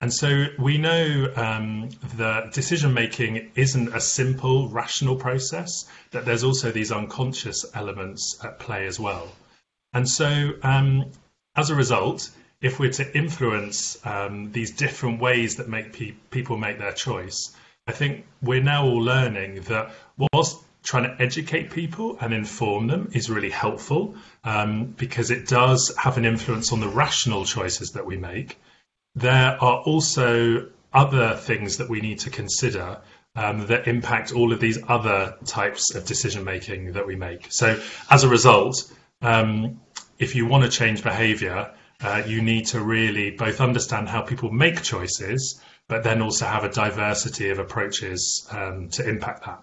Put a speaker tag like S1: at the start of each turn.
S1: And so we know um, that decision making isn't a simple, rational process, that there's also these unconscious elements at play as well. And so, um, as a result, if we're to influence um, these different ways that make pe- people make their choice, I think we're now all learning that whilst trying to educate people and inform them is really helpful um, because it does have an influence on the rational choices that we make there are also other things that we need to consider um, that impact all of these other types of decision making that we make. So, as a result, um, if you want to change behavior, uh, you need to really both understand how people make choices, but then also have a diversity of approaches um, to impact that.